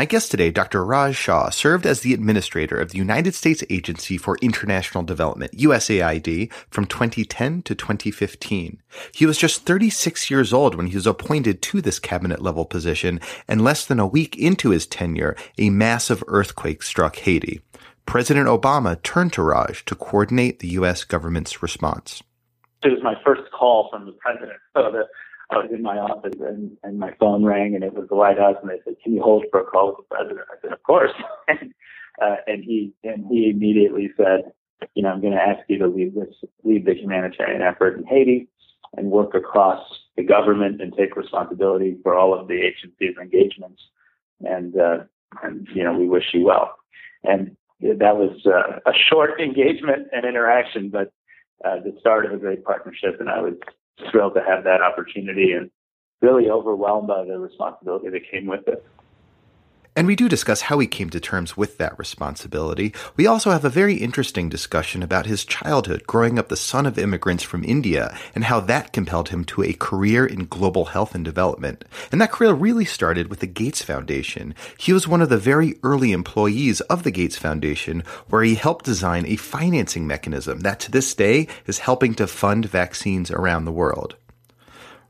My guest today, Dr. Raj Shah, served as the administrator of the United States Agency for International Development, USAID, from 2010 to 2015. He was just 36 years old when he was appointed to this cabinet level position, and less than a week into his tenure, a massive earthquake struck Haiti. President Obama turned to Raj to coordinate the U.S. government's response. It was my first call from the president. So the I was in my office and, and my phone rang and it was the White House and they said, "Can you hold for a call with the president?" I said, "Of course." and, uh, and he and he immediately said, "You know, I'm going to ask you to lead this lead the humanitarian effort in Haiti and work across the government and take responsibility for all of the agency's engagements." And uh, and you know, we wish you well. And that was uh, a short engagement and interaction, but uh, the start of a great partnership. And I was thrilled to have that opportunity and really overwhelmed by the responsibility that came with it. And we do discuss how he came to terms with that responsibility. We also have a very interesting discussion about his childhood growing up the son of immigrants from India and how that compelled him to a career in global health and development. And that career really started with the Gates Foundation. He was one of the very early employees of the Gates Foundation where he helped design a financing mechanism that to this day is helping to fund vaccines around the world.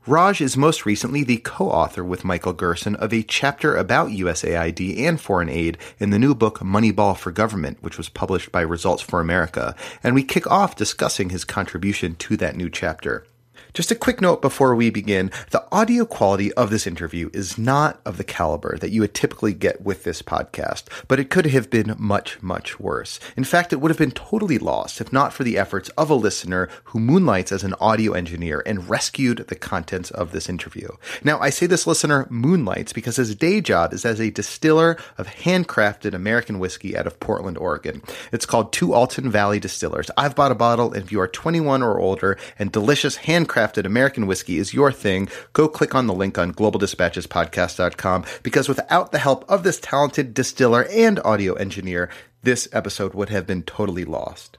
Raj is most recently the co-author with Michael Gerson of a chapter about USAID and foreign aid in the new book Moneyball for Government, which was published by Results for America, and we kick off discussing his contribution to that new chapter. Just a quick note before we begin. The audio quality of this interview is not of the caliber that you would typically get with this podcast, but it could have been much, much worse. In fact, it would have been totally lost if not for the efforts of a listener who moonlights as an audio engineer and rescued the contents of this interview. Now, I say this listener moonlights because his day job is as a distiller of handcrafted American whiskey out of Portland, Oregon. It's called Tualatin Valley Distillers. I've bought a bottle, and if you are 21 or older and delicious handcrafted handcrafted American whiskey is your thing, go click on the link on globaldispatchespodcast.com because without the help of this talented distiller and audio engineer, this episode would have been totally lost.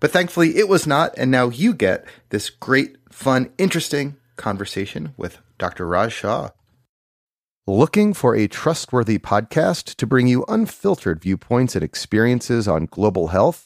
But thankfully it was not, and now you get this great, fun, interesting conversation with Dr. Raj Shah. Looking for a trustworthy podcast to bring you unfiltered viewpoints and experiences on global health?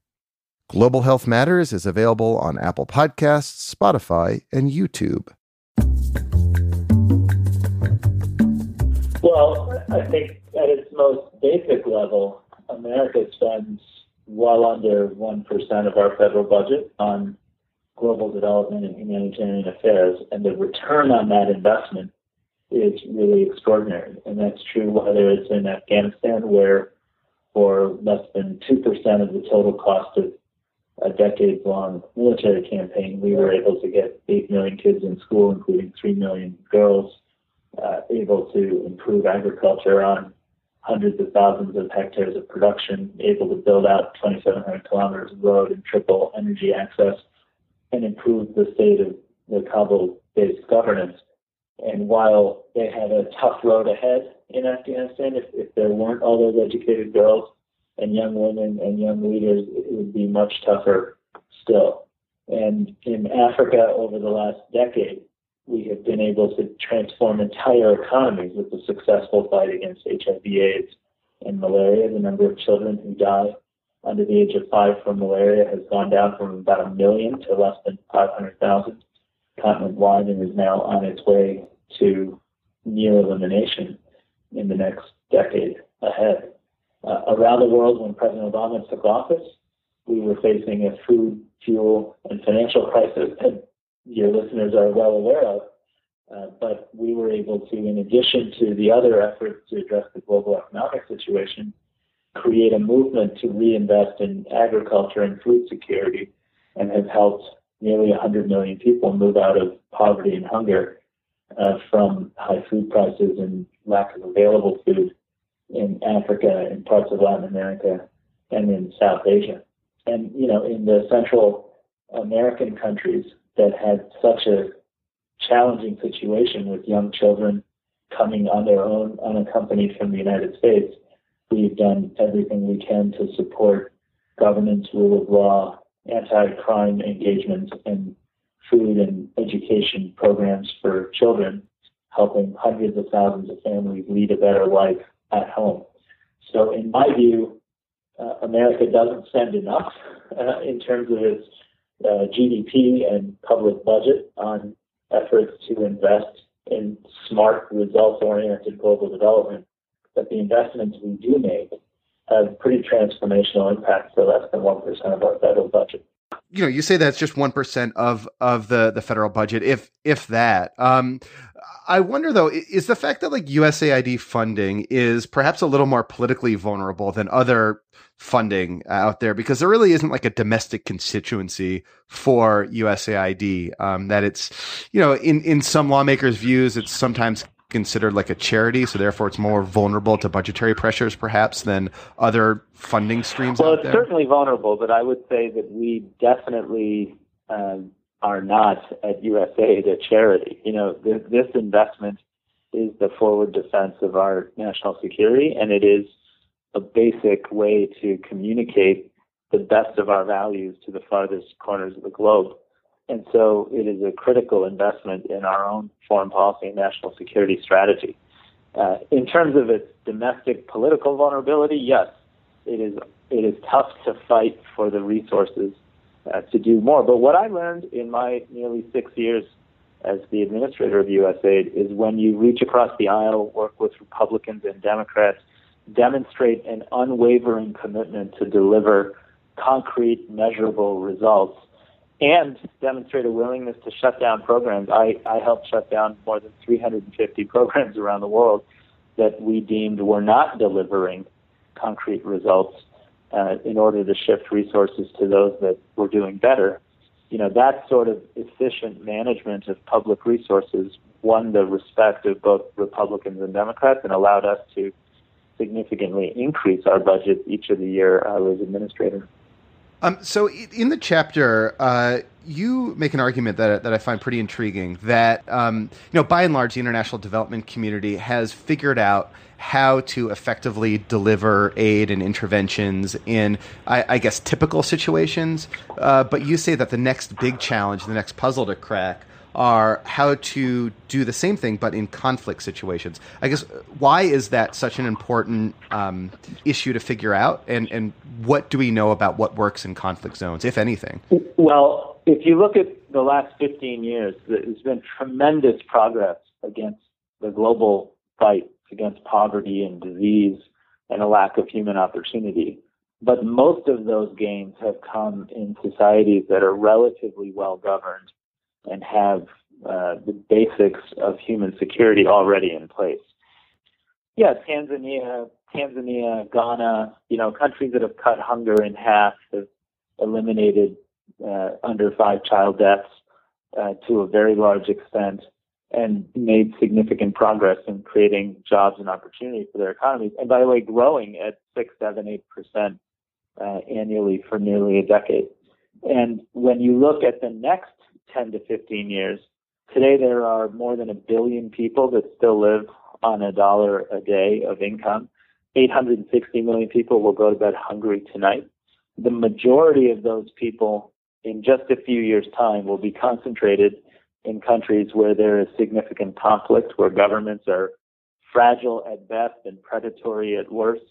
Global Health Matters is available on Apple Podcasts, Spotify, and YouTube. Well, I think at its most basic level, America spends well under 1% of our federal budget on global development and humanitarian affairs, and the return on that investment is really extraordinary. And that's true whether it's in Afghanistan, where for less than 2% of the total cost of a decades long military campaign, we were able to get 8 million kids in school, including 3 million girls, uh, able to improve agriculture on hundreds of thousands of hectares of production, able to build out 2,700 kilometers of road and triple energy access, and improve the state of the Kabul based governance. And while they have a tough road ahead in Afghanistan, if, if there weren't all those educated girls, and young women and young leaders, it would be much tougher still. And in Africa over the last decade, we have been able to transform entire economies with the successful fight against HIV, AIDS, and malaria. The number of children who die under the age of five from malaria has gone down from about a million to less than 500,000 continent wide and is now on its way to near elimination in the next decade ahead uh, around the world when President Obama took office, we were facing a food, fuel, and financial crisis that your listeners are well aware of. Uh, but we were able to, in addition to the other efforts to address the global economic situation, create a movement to reinvest in agriculture and food security and have helped nearly 100 million people move out of poverty and hunger uh, from high food prices and lack of available food in Africa in parts of Latin America and in South Asia. And, you know, in the Central American countries that had such a challenging situation with young children coming on their own unaccompanied from the United States, we've done everything we can to support governance, rule of law, anti-crime engagement, and food and education programs for children, helping hundreds of thousands of families lead a better life at home. So, in my view, uh, America doesn't spend enough uh, in terms of its uh, GDP and public budget on efforts to invest in smart, results oriented global development. But the investments we do make have pretty transformational impact for less than 1% of our federal budget you know, you say that's just one percent of of the the federal budget, if if that. Um, I wonder though, is the fact that like USAID funding is perhaps a little more politically vulnerable than other funding out there because there really isn't like a domestic constituency for USAID. Um, that it's, you know, in in some lawmakers' views, it's sometimes considered like a charity, so therefore it's more vulnerable to budgetary pressures, perhaps, than other funding streams. Well, it's there? certainly vulnerable, but I would say that we definitely um, are not at USAID a charity. You know, this, this investment is the forward defense of our national security, and it is a basic way to communicate the best of our values to the farthest corners of the globe. And so it is a critical investment in our own foreign policy and national security strategy. Uh, in terms of its domestic political vulnerability, yes, it is it is tough to fight for the resources uh, to do more. But what I learned in my nearly six years as the administrator of USAID is when you reach across the aisle, work with Republicans and Democrats, demonstrate an unwavering commitment to deliver concrete, measurable results, and demonstrate a willingness to shut down programs. I, I helped shut down more than 350 programs around the world that we deemed were not delivering concrete results uh, in order to shift resources to those that were doing better. You know, that sort of efficient management of public resources won the respect of both Republicans and Democrats and allowed us to significantly increase our budget each of the year I was administrator. Um, so in the chapter, uh, you make an argument that that I find pretty intriguing. That um, you know, by and large, the international development community has figured out how to effectively deliver aid and interventions in, I, I guess, typical situations. Uh, but you say that the next big challenge, the next puzzle to crack, are how to do the same thing but in conflict situations. I guess why is that such an important um, issue to figure out, and and what do we know about what works in conflict zones, if anything? Well, if you look at the last 15 years, there's been tremendous progress against the global fight against poverty and disease and a lack of human opportunity. But most of those gains have come in societies that are relatively well governed and have uh, the basics of human security already in place. Yeah, Tanzania, Tanzania, Ghana, you know, countries that have cut hunger in half have eliminated uh, under five child deaths uh, to a very large extent and made significant progress in creating jobs and opportunity for their economies. And by the way, growing at six, seven, eight percent uh, annually for nearly a decade. And when you look at the next 10 to 15 years. Today, there are more than a billion people that still live on a dollar a day of income. 860 million people will go to bed hungry tonight. The majority of those people in just a few years' time will be concentrated in countries where there is significant conflict, where governments are fragile at best and predatory at worst,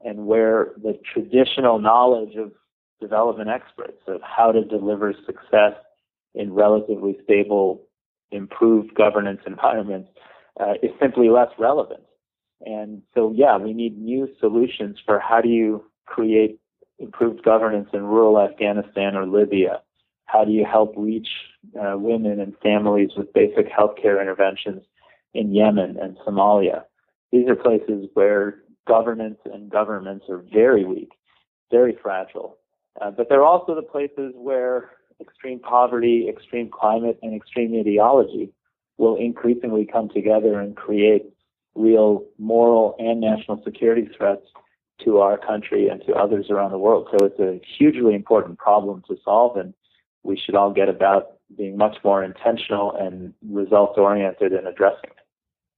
and where the traditional knowledge of development experts of how to deliver success in relatively stable, improved governance environments uh, is simply less relevant. And so, yeah, we need new solutions for how do you create improved governance in rural Afghanistan or Libya? How do you help reach uh, women and families with basic healthcare interventions in Yemen and Somalia. These are places where governance and governments are very weak, very fragile. Uh, but they're also the places where extreme poverty, extreme climate, and extreme ideology will increasingly come together and create real moral and national security threats to our country and to others around the world. So it's a hugely important problem to solve, and we should all get about being much more intentional and results oriented in addressing it.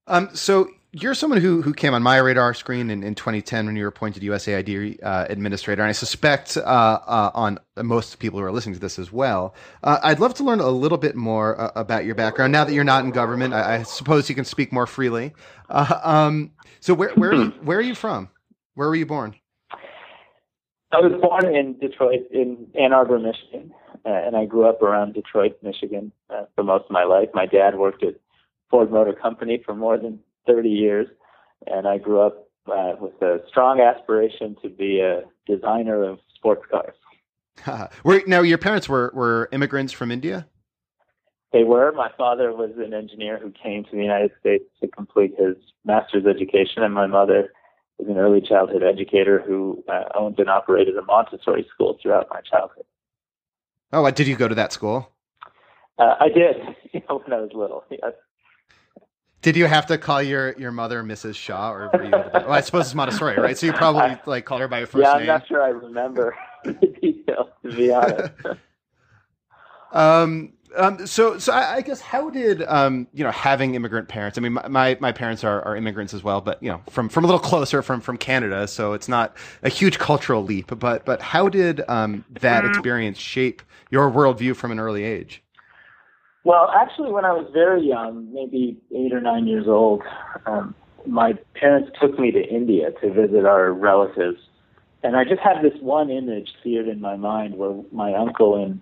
Um, so you're someone who who came on my radar screen in, in 2010 when you were appointed USAID uh, administrator, and I suspect uh, uh, on most people who are listening to this as well. Uh, I'd love to learn a little bit more uh, about your background. Now that you're not in government, I, I suppose you can speak more freely. Uh, um, so where where are you, where are you from? Where were you born? I was born in Detroit, in Ann Arbor, Michigan, and I grew up around Detroit, Michigan, for most of my life. My dad worked at Ford Motor Company for more than 30 years, and I grew up uh, with a strong aspiration to be a designer of sports cars. were, now, your parents were, were immigrants from India? They were. My father was an engineer who came to the United States to complete his master's education, and my mother was an early childhood educator who uh, owned and operated a Montessori school throughout my childhood. Oh, did you go to that school? Uh, I did when I was little. Yes. Did you have to call your, your mother Mrs. Shah, or were you? well, I suppose it's Montessori, right? So you probably like called her by her first yeah, name. I'm not sure I remember the details to be honest. um, um, so, so I, I, guess how did um, you know having immigrant parents? I mean, my, my parents are, are immigrants as well, but you know from from a little closer from from Canada, so it's not a huge cultural leap. But but how did um, that mm. experience shape your worldview from an early age? Well, actually, when I was very young, maybe eight or nine years old, um, my parents took me to India to visit our relatives. And I just have this one image seared in my mind where my uncle in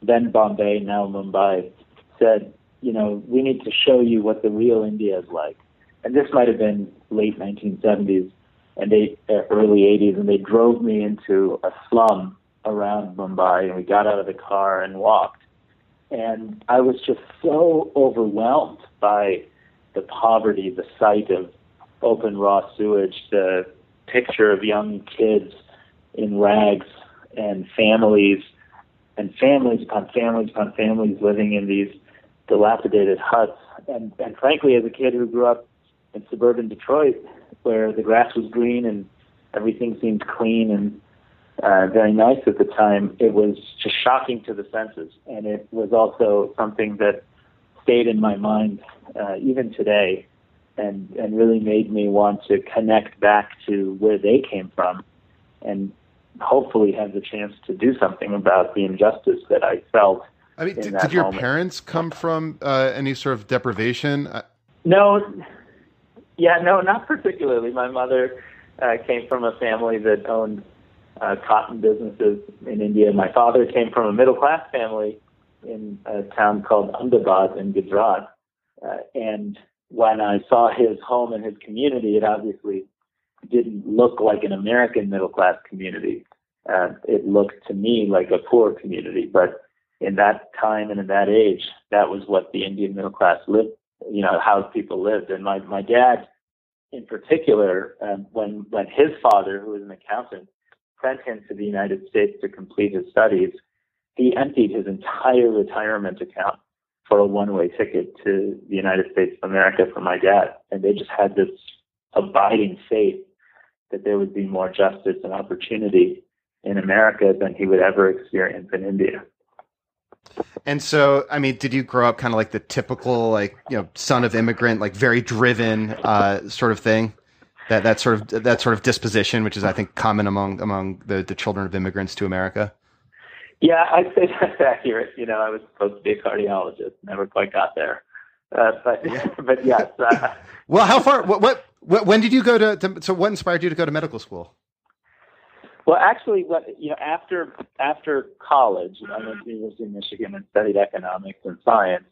then Bombay, now Mumbai, said, you know, we need to show you what the real India is like. And this might have been late 1970s and uh, early 80s, and they drove me into a slum around Mumbai, and we got out of the car and walked. And I was just so overwhelmed by the poverty, the sight of open raw sewage, the picture of young kids in rags and families and families upon families upon families living in these dilapidated huts. And, and frankly, as a kid who grew up in suburban Detroit, where the grass was green and everything seemed clean and uh, very nice at the time, it was just shocking to the senses. And it was also something that stayed in my mind uh, even today and, and really made me want to connect back to where they came from and hopefully have the chance to do something about the injustice that I felt. I mean, did, did your moment. parents come from uh, any sort of deprivation? No, yeah, no, not particularly. My mother uh, came from a family that owned uh, cotton businesses in India. My father came from a middle class family in a town called Ahmedabad in Gujarat. Uh, and when I saw his home and his community, it obviously didn't look like an American middle class community. Uh, it looked to me like a poor community. But in that time and in that age, that was what the Indian middle class lived, you know, how people lived. And my, my dad, in particular, um, when, when his father, who was an accountant, sent him to the United States to complete his studies, he emptied his entire retirement account for a one-way ticket to the United States of America for my dad. And they just had this abiding faith that there would be more justice and opportunity in America than he would ever experience in India. And so, I mean, did you grow up kind of like the typical, like, you know, son of immigrant, like very driven, uh, sort of thing? That that sort of that sort of disposition, which is I think common among among the, the children of immigrants to America. Yeah, I'd say that's accurate. You know, I was supposed to be a cardiologist, never quite got there. Uh, but yeah. but yes. Uh, well, how far? What, what, what? When did you go to, to? So, what inspired you to go to medical school? Well, actually, what you know, after after college, I went to the University of Michigan and studied economics and science,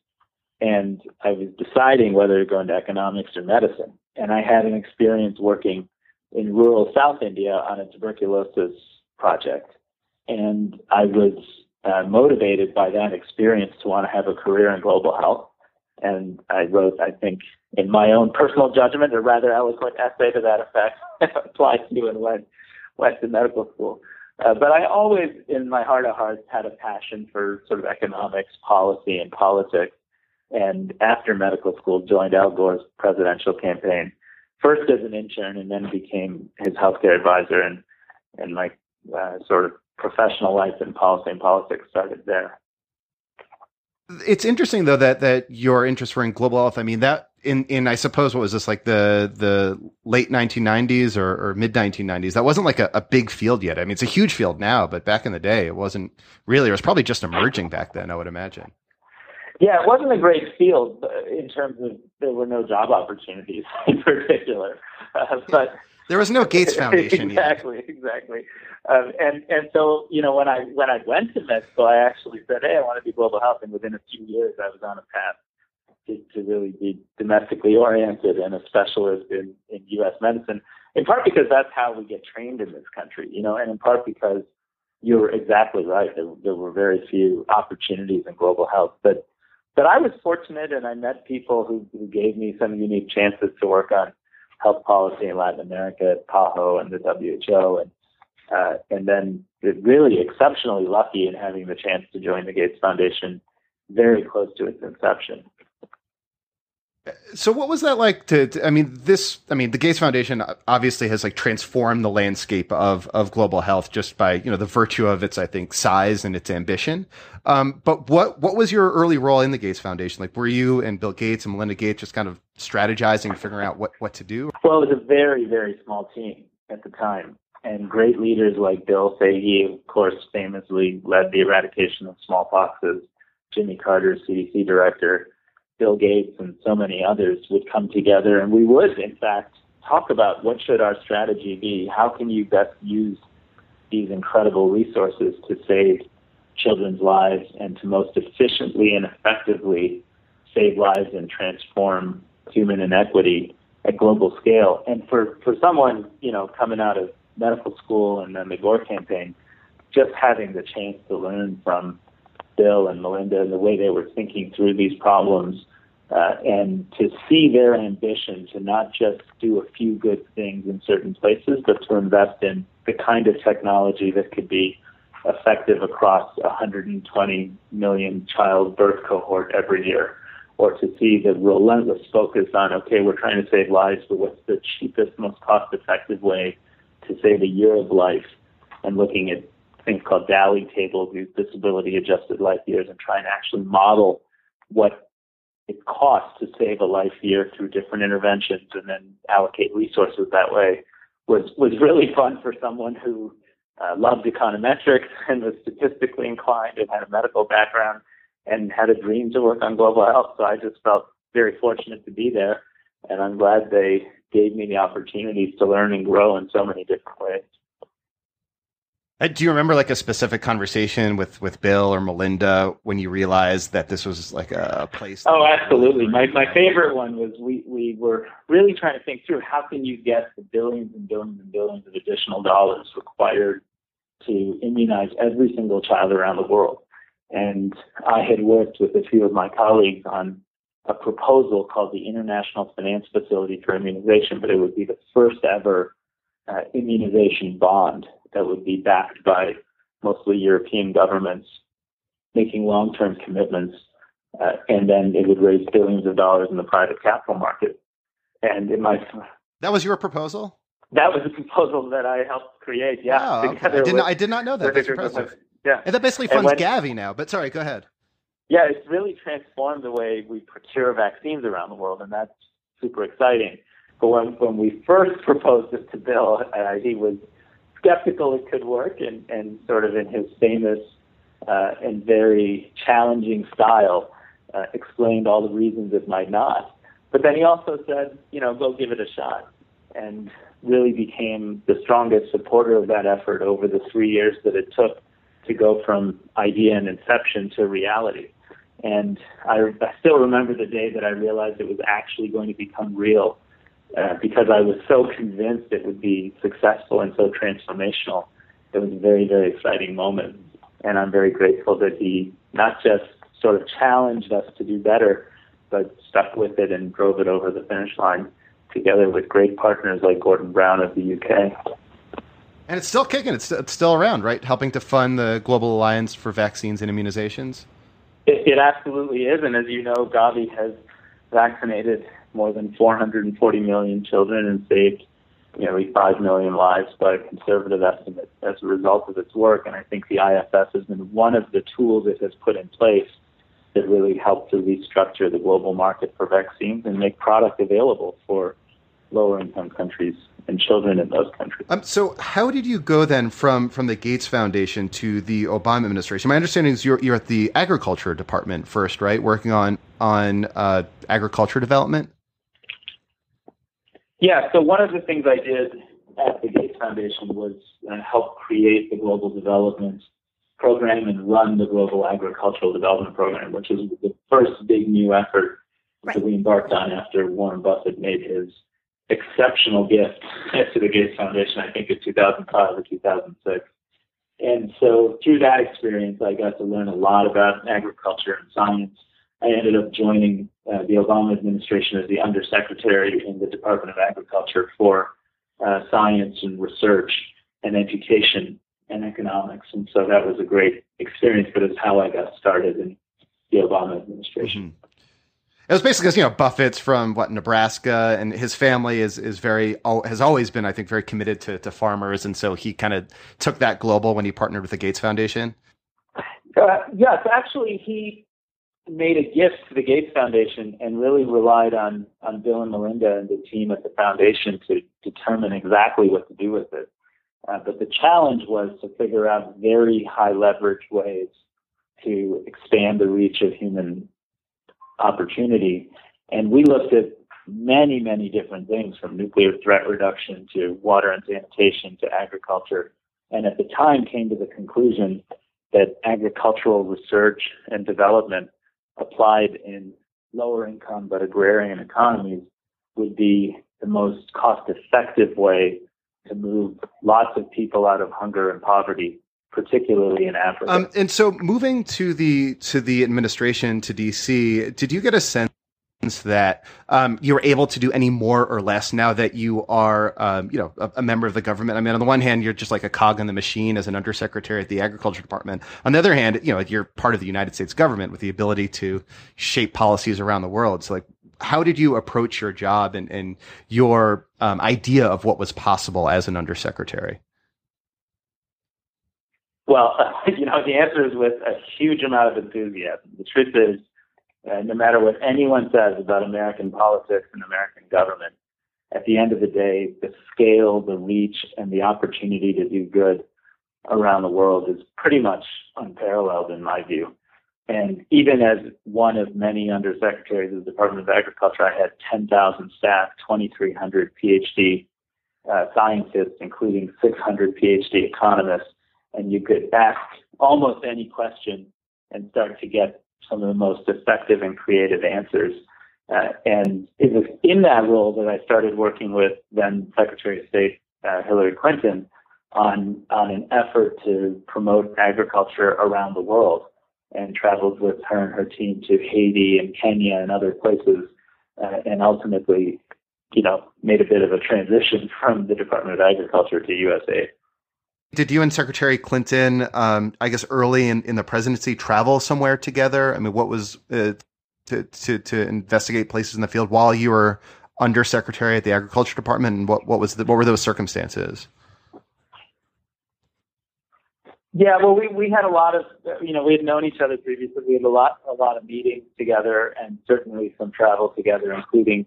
and I was deciding whether to go into economics or medicine and I had an experience working in rural South India on a tuberculosis project. And I was uh, motivated by that experience to want to have a career in global health. And I wrote, I think, in my own personal judgment, a rather eloquent essay to that effect, applied to and went, went to medical school. Uh, but I always, in my heart of hearts, had a passion for sort of economics, policy, and politics. And after medical school, joined Al Gore's presidential campaign, first as an intern, and then became his healthcare advisor. And and my uh, sort of professional life in policy and politics started there. It's interesting though that that your interest were in global health. I mean that in in I suppose what was this like the the late 1990s or, or mid 1990s? That wasn't like a, a big field yet. I mean, it's a huge field now, but back in the day, it wasn't really. It was probably just emerging back then. I would imagine. Yeah, it wasn't a great field in terms of there were no job opportunities in particular, uh, but there was no Gates Foundation. exactly, yet. exactly. Um, and and so you know when I when I went to med school, I actually said, hey, I want to do global health, and within a few years, I was on a path to, to really be domestically oriented and a specialist in in U.S. medicine. In part because that's how we get trained in this country, you know, and in part because you're exactly right. There, there were very few opportunities in global health, but but I was fortunate, and I met people who, who gave me some unique chances to work on health policy in Latin America at PAHO and the WHO, and uh, and then really exceptionally lucky in having the chance to join the Gates Foundation very close to its inception. So what was that like to, to, I mean this I mean the Gates Foundation obviously has like transformed the landscape of of global health just by you know the virtue of its I think size and its ambition. Um, but what what was your early role in the Gates Foundation? Like were you and Bill Gates and Melinda Gates just kind of strategizing figuring out what what to do? Well, it was a very very small team at the time and great leaders like Bill Foege, of course, famously led the eradication of smallpoxes. Jimmy Carter, CDC director, Bill Gates and so many others would come together and we would, in fact, talk about what should our strategy be? How can you best use these incredible resources to save children's lives and to most efficiently and effectively save lives and transform human inequity at global scale. And for, for someone, you know, coming out of medical school and then the Gore campaign, just having the chance to learn from Bill and Melinda and the way they were thinking through these problems uh, and to see their ambition to not just do a few good things in certain places, but to invest in the kind of technology that could be effective across 120 million child birth cohort every year, or to see the relentless focus on, okay, we're trying to save lives, but what's the cheapest, most cost effective way to save a year of life, and looking at things called DALY tables, these disability adjusted life years, and trying to actually model what it costs to save a life year through different interventions and then allocate resources that way was was really fun for someone who uh, loved econometrics and was statistically inclined and had a medical background and had a dream to work on global health. So I just felt very fortunate to be there, and I'm glad they gave me the opportunities to learn and grow in so many different ways. Uh, do you remember like a specific conversation with with Bill or Melinda when you realized that this was like a place? Oh, absolutely. My my favorite one was we we were really trying to think through how can you get the billions and billions and billions of additional dollars required to immunize every single child around the world. And I had worked with a few of my colleagues on a proposal called the International Finance Facility for Immunization, but it would be the first ever uh, immunization bond that would be backed by mostly European governments making long-term commitments, uh, and then it would raise billions of dollars in the private capital market. And in my that was your proposal. That was a proposal that I helped create. Yeah, oh, okay. I did not. I did not know that. That's impressive. Yeah, and that basically funds when, Gavi now. But sorry, go ahead. Yeah, it's really transformed the way we procure vaccines around the world, and that's super exciting. But when when we first proposed this to Bill, uh, he was skeptical it could work, and, and sort of in his famous uh, and very challenging style, uh, explained all the reasons it might not. But then he also said, you know, go give it a shot, and really became the strongest supporter of that effort over the three years that it took to go from idea and inception to reality. And I, I still remember the day that I realized it was actually going to become real uh, because I was so convinced it would be successful and so transformational. It was a very, very exciting moment. And I'm very grateful that he not just sort of challenged us to do better, but stuck with it and drove it over the finish line together with great partners like Gordon Brown of the UK. And it's still kicking. It's, it's still around, right? Helping to fund the Global Alliance for Vaccines and Immunizations. It, it absolutely is. And as you know, Gavi has vaccinated more than 440 million children and saved nearly 5 million lives by a conservative estimate as a result of its work. And I think the IFS has been one of the tools it has put in place that really helped to restructure the global market for vaccines and make product available for lower income countries and children in those countries. Um, so, how did you go then from from the Gates Foundation to the Obama administration? My understanding is you're you're at the Agriculture Department first, right? Working on on uh, agriculture development. Yeah. So one of the things I did at the Gates Foundation was uh, help create the Global Development Program and run the Global Agricultural Development Program, which was the first big new effort right. that we embarked on after Warren Buffett made his exceptional gift to the Gates Foundation, I think in 2005 or 2006. And so through that experience, I got to learn a lot about agriculture and science. I ended up joining uh, the Obama administration as the undersecretary in the Department of Agriculture for uh, science and research and education and economics. And so that was a great experience, but it's how I got started in the Obama administration. Mm-hmm. It was basically because you know Buffett's from what Nebraska, and his family is is very has always been, I think, very committed to, to farmers, and so he kind of took that global when he partnered with the Gates Foundation. Uh, yes, actually, he made a gift to the Gates Foundation and really relied on on Bill and Melinda and the team at the foundation to determine exactly what to do with it. Uh, but the challenge was to figure out very high leverage ways to expand the reach of human opportunity. And we looked at many, many different things from nuclear threat reduction to water and sanitation to agriculture. And at the time came to the conclusion that agricultural research and development applied in lower income but agrarian economies would be the most cost effective way to move lots of people out of hunger and poverty particularly in Africa. Um, and so moving to the to the administration to DC, did you get a sense that um, you were able to do any more or less now that you are, um, you know, a, a, member of the government. I mean, on the one hand, you're just like a cog in the machine as an undersecretary at the Agriculture Department. On the other hand, you know, you're part of the United States government with the ability to shape policies around the world. So, like, how did you approach your job and, and your um, idea of what was possible as an undersecretary? Well, you know, the answer is with a huge amount of enthusiasm. The truth is, uh, no matter what anyone says about American politics and American government, at the end of the day, the scale, the reach, and the opportunity to do good around the world is pretty much unparalleled in my view. And even as one of many undersecretaries of the Department of Agriculture, I had 10,000 staff, 2,300 PhD uh, scientists, including 600 PhD economists, and you could ask almost any question and start to get some of the most effective and creative answers. Uh, and it was in that role that I started working with then Secretary of State uh, Hillary Clinton on on an effort to promote agriculture around the world, and traveled with her and her team to Haiti and Kenya and other places, uh, and ultimately, you know, made a bit of a transition from the Department of Agriculture to USAID. Did you and Secretary Clinton, um, I guess, early in, in the presidency, travel somewhere together? I mean, what was uh, to, to to investigate places in the field while you were under secretary at the Agriculture Department, and what what was the, what were those circumstances? Yeah, well, we we had a lot of you know we had known each other previously. We had a lot a lot of meetings together, and certainly some travel together, including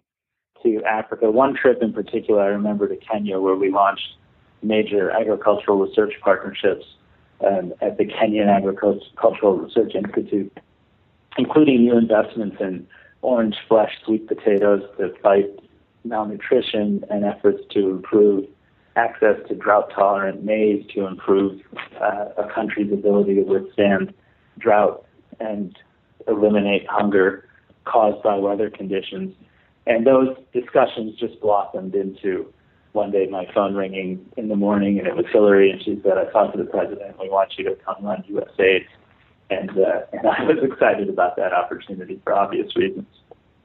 to Africa. One trip in particular, I remember to Kenya, where we launched major agricultural research partnerships um, at the Kenyan Agricultural Research Institute, including new investments in orange flesh sweet potatoes to fight malnutrition and efforts to improve access to drought tolerant maize to improve uh, a country's ability to withstand drought and eliminate hunger caused by weather conditions. And those discussions just blossomed into one day my phone ringing in the morning and it was Hillary and she said, I talked to the president. We want you to come run USAID. And, uh, and I was excited about that opportunity for obvious reasons.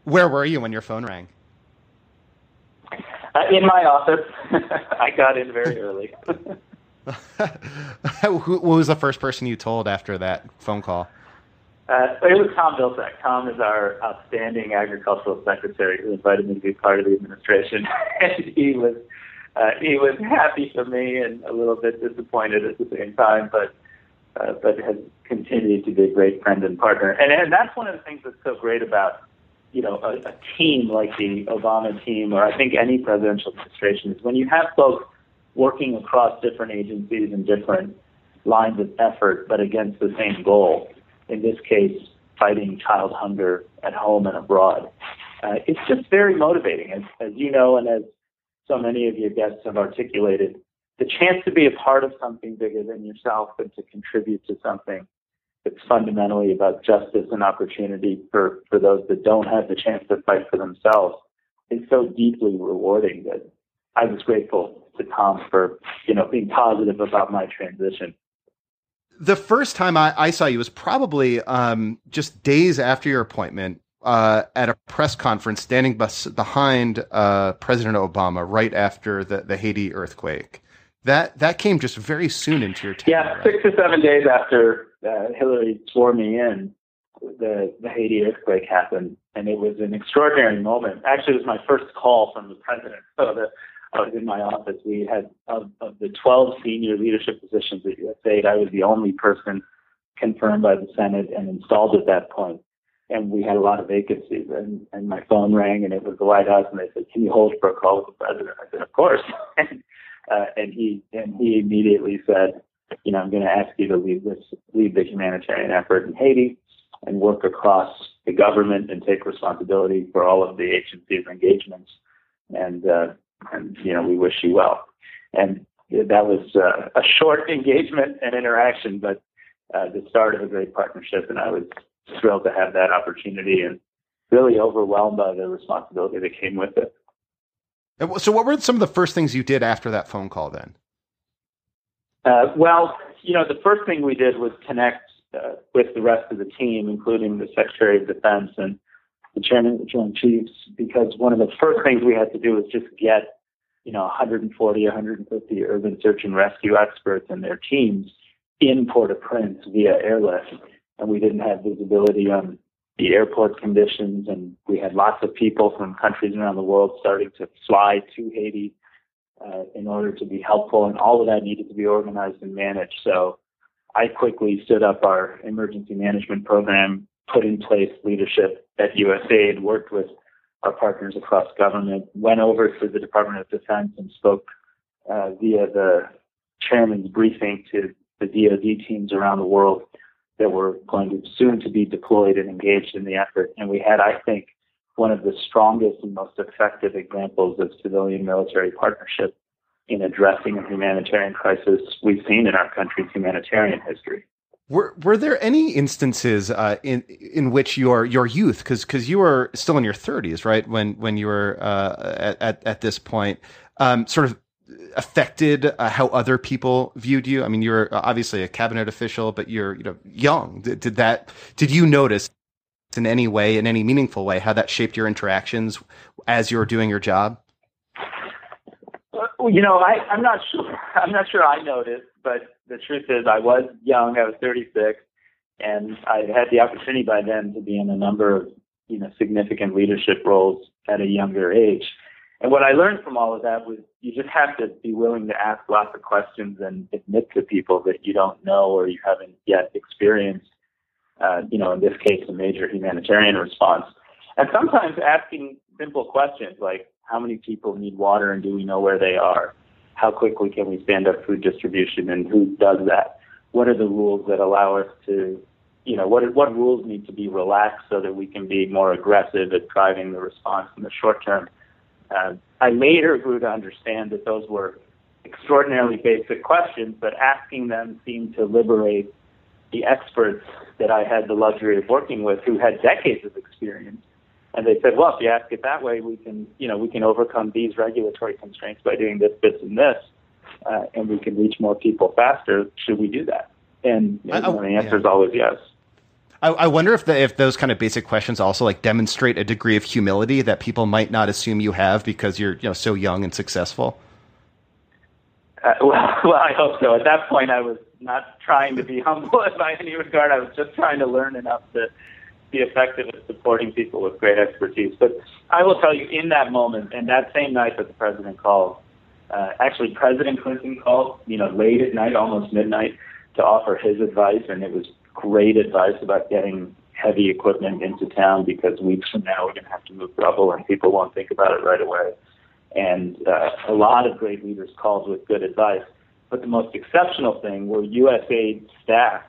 Where were you when your phone rang? Uh, in my office. I got in very early. Who was the first person you told after that phone call? Uh, it was Tom Vilsack. Tom is our outstanding agricultural secretary who invited me to be part of the administration, and he was uh, he was happy for me and a little bit disappointed at the same time, but uh, but has continued to be a great friend and partner. And and that's one of the things that's so great about you know a, a team like the Obama team, or I think any presidential administration, is when you have folks working across different agencies and different lines of effort, but against the same goal in this case, fighting child hunger at home and abroad. Uh, it's just very motivating, as, as you know, and as so many of your guests have articulated. The chance to be a part of something bigger than yourself and to contribute to something that's fundamentally about justice and opportunity for, for those that don't have the chance to fight for themselves is so deeply rewarding that I was grateful to Tom for, you know, being positive about my transition the first time I, I, saw you was probably um, just days after your appointment uh, at a press conference, standing behind uh, President Obama right after the, the Haiti earthquake. That that came just very soon into your tenure. Yeah, six or seven days after uh, Hillary swore me in, the the Haiti earthquake happened, and it was an extraordinary moment. Actually, it was my first call from the president. So the I was in my office. We had of, of the 12 senior leadership positions at USAID, I was the only person confirmed by the Senate and installed at that point. And we had a lot of vacancies. And, and my phone rang, and it was the White House, and they said, "Can you hold for a call with the president?" I said, "Of course." and, uh, and he and he immediately said, "You know, I'm going to ask you to lead this, lead the humanitarian effort in Haiti." and work across the government and take responsibility for all of the agency's engagements. And uh, and you know we wish you well. And that was uh, a short engagement and interaction, but uh, the start of a great partnership. And I was thrilled to have that opportunity and really overwhelmed by the responsibility that came with it. So, what were some of the first things you did after that phone call then? Uh, well, you know, the first thing we did was connect uh, with the rest of the team, including the Secretary of Defense and the chairman of the Joint Chiefs, because one of the first things we had to do was just get, you know, 140, 150 urban search and rescue experts and their teams in Port-au-Prince via airlift. And we didn't have visibility on the airport conditions, and we had lots of people from countries around the world starting to fly to Haiti uh, in order to be helpful, and all of that needed to be organized and managed. So I quickly stood up our emergency management program, put in place leadership at USAID, worked with our partners across government, went over to the Department of Defense and spoke uh, via the chairman's briefing to the DoD teams around the world that were going to soon to be deployed and engaged in the effort. And we had, I think, one of the strongest and most effective examples of civilian military partnership in addressing a humanitarian crisis we've seen in our country's humanitarian history. Were were there any instances uh, in in which your your youth, because because you were still in your thirties, right, when when you were uh, at at this point, um, sort of affected uh, how other people viewed you? I mean, you're obviously a cabinet official, but you're you know young. Did, did that? Did you notice in any way, in any meaningful way, how that shaped your interactions as you were doing your job? You know, I, I'm not sure. I'm not sure I noticed, but the truth is, I was young. I was 36, and I had the opportunity by then to be in a number of you know significant leadership roles at a younger age. And what I learned from all of that was you just have to be willing to ask lots of questions and admit to people that you don't know or you haven't yet experienced. Uh, you know, in this case, a major humanitarian response. And sometimes asking simple questions like, how many people need water and do we know where they are? How quickly can we stand up food distribution and who does that? What are the rules that allow us to, you know, what, what rules need to be relaxed so that we can be more aggressive at driving the response in the short term? Uh, I later grew to understand that those were extraordinarily basic questions, but asking them seemed to liberate the experts that I had the luxury of working with who had decades of experience And they said, well, if you ask it that way, we can, you know, we can overcome these regulatory constraints by doing this, this, and this, uh, and we can reach more people faster. Should we do that? And you know, the answer yeah. is always yes. I, I wonder if the, if those kind of basic questions also like demonstrate a degree of humility that people might not assume you have because you're you know so young and successful. Uh, well, well, I hope so. At that point, I was not trying to be humble by any regard. I was just trying to learn enough to be effective at supporting people with great expertise. But I will tell you, in that moment, and that same night that the president called, uh, actually President Clinton called, you know, late at night, almost midnight, to offer his advice, and it was great advice about getting heavy equipment into town because weeks from now we're going to have to move rubble and people won't think about it right away. And uh, a lot of great leaders called with good advice. But the most exceptional thing were USAID staff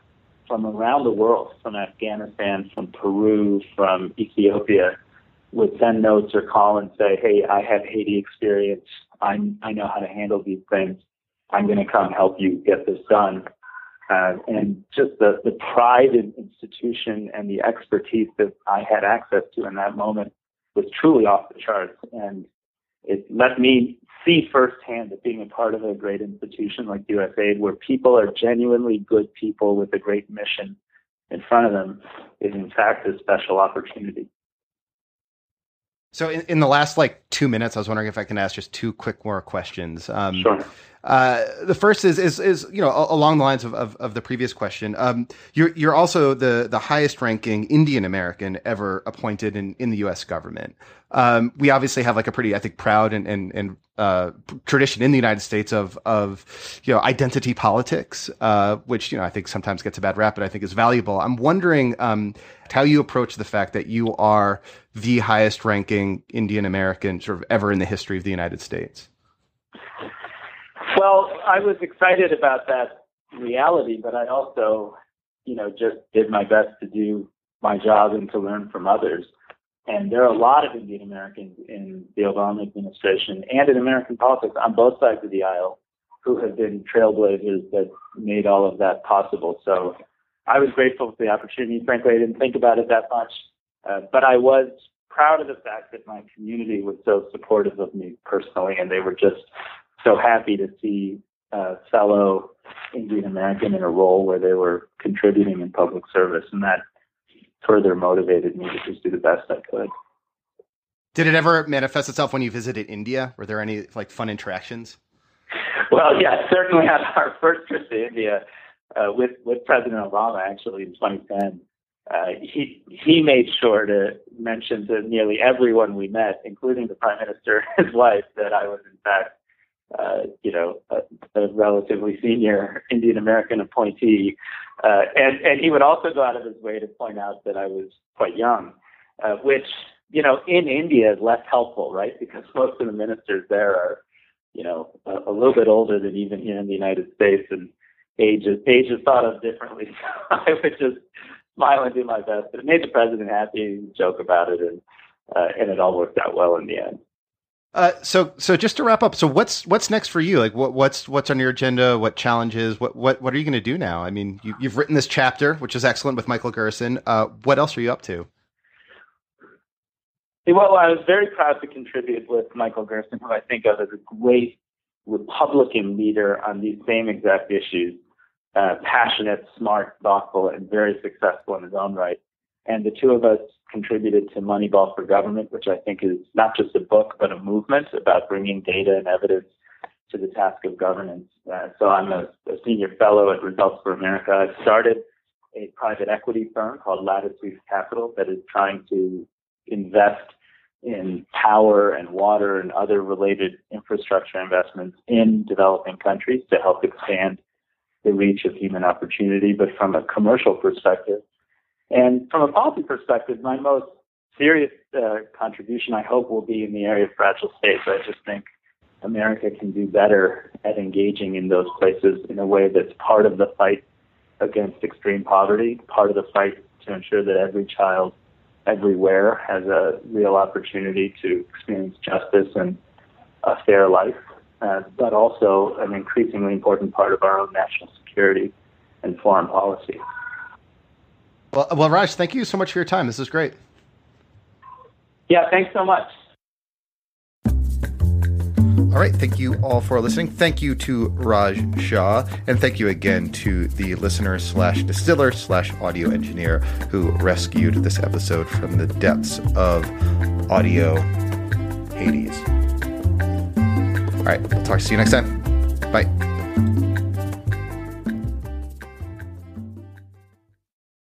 from around the world, from Afghanistan, from Peru, from Ethiopia, would send notes or call and say, "Hey, I have Haiti experience. I I know how to handle these things. I'm going to come help you get this done." Uh, and just the the pride in institution and the expertise that I had access to in that moment was truly off the charts. And it let me see firsthand that being a part of a great institution like USAID, where people are genuinely good people with a great mission in front of them, is in fact a special opportunity. So, in, in the last like two minutes, I was wondering if I can ask just two quick more questions. Um, sure. Uh, the first is, is is you know along the lines of, of, of the previous question. Um, you're you're also the the highest ranking Indian American ever appointed in, in the U.S. government. Um, we obviously have like a pretty I think proud and and, and uh, tradition in the United States of of you know identity politics, uh, which you know I think sometimes gets a bad rap, but I think is valuable. I'm wondering um, how you approach the fact that you are the highest ranking Indian American sort of ever in the history of the United States. Well, I was excited about that reality, but I also, you know, just did my best to do my job and to learn from others. And there are a lot of Indian Americans in the Obama administration and in American politics on both sides of the aisle who have been trailblazers that made all of that possible. So I was grateful for the opportunity. Frankly, I didn't think about it that much, uh, but I was proud of the fact that my community was so supportive of me personally, and they were just so happy to see a fellow Indian American in a role where they were contributing in public service, and that further motivated me to just do the best I could. Did it ever manifest itself when you visited India? Were there any like fun interactions? Well, yeah, certainly on our first trip to India uh, with with President Obama, actually in 2010, uh, he he made sure to mention to nearly everyone we met, including the Prime Minister and his wife, that I was in fact uh, you know, a, a, relatively senior Indian American appointee. Uh, and, and he would also go out of his way to point out that I was quite young, uh, which, you know, in India is less helpful, right? Because most of the ministers there are, you know, a, a little bit older than even here in the United States and age is, age is thought of differently. I would just smile and do my best, but it made the president happy and joke about it and, uh, and it all worked out well in the end. Uh, so so just to wrap up, so what's what's next for you? Like what what's what's on your agenda? What challenges? What what what are you going to do now? I mean, you, have written this chapter, which is excellent with Michael Gerson. Uh, what else are you up to? Well, I was very proud to contribute with Michael Gerson, who I think of as a great Republican leader on these same exact issues. Uh, passionate, smart, thoughtful, and very successful in his own right. And the two of us contributed to Moneyball for Government, which I think is not just a book, but a movement about bringing data and evidence to the task of governance. Uh, so I'm a, a, senior fellow at Results for America. I've started a private equity firm called Latitude Capital that is trying to invest in power and water and other related infrastructure investments in developing countries to help expand the reach of human opportunity. But from a commercial perspective, and from a policy perspective, my most serious uh, contribution, I hope, will be in the area of fragile states. I just think America can do better at engaging in those places in a way that's part of the fight against extreme poverty, part of the fight to ensure that every child everywhere has a real opportunity to experience justice and a fair life, uh, but also an increasingly important part of our own national security and foreign policy. Well, well, Raj, thank you so much for your time. This is great. Yeah, thanks so much. All right. Thank you all for listening. Thank you to Raj Shah. And thank you again to the listener slash distiller slash audio engineer who rescued this episode from the depths of audio Hades. All right. I'll talk to you next time. Bye.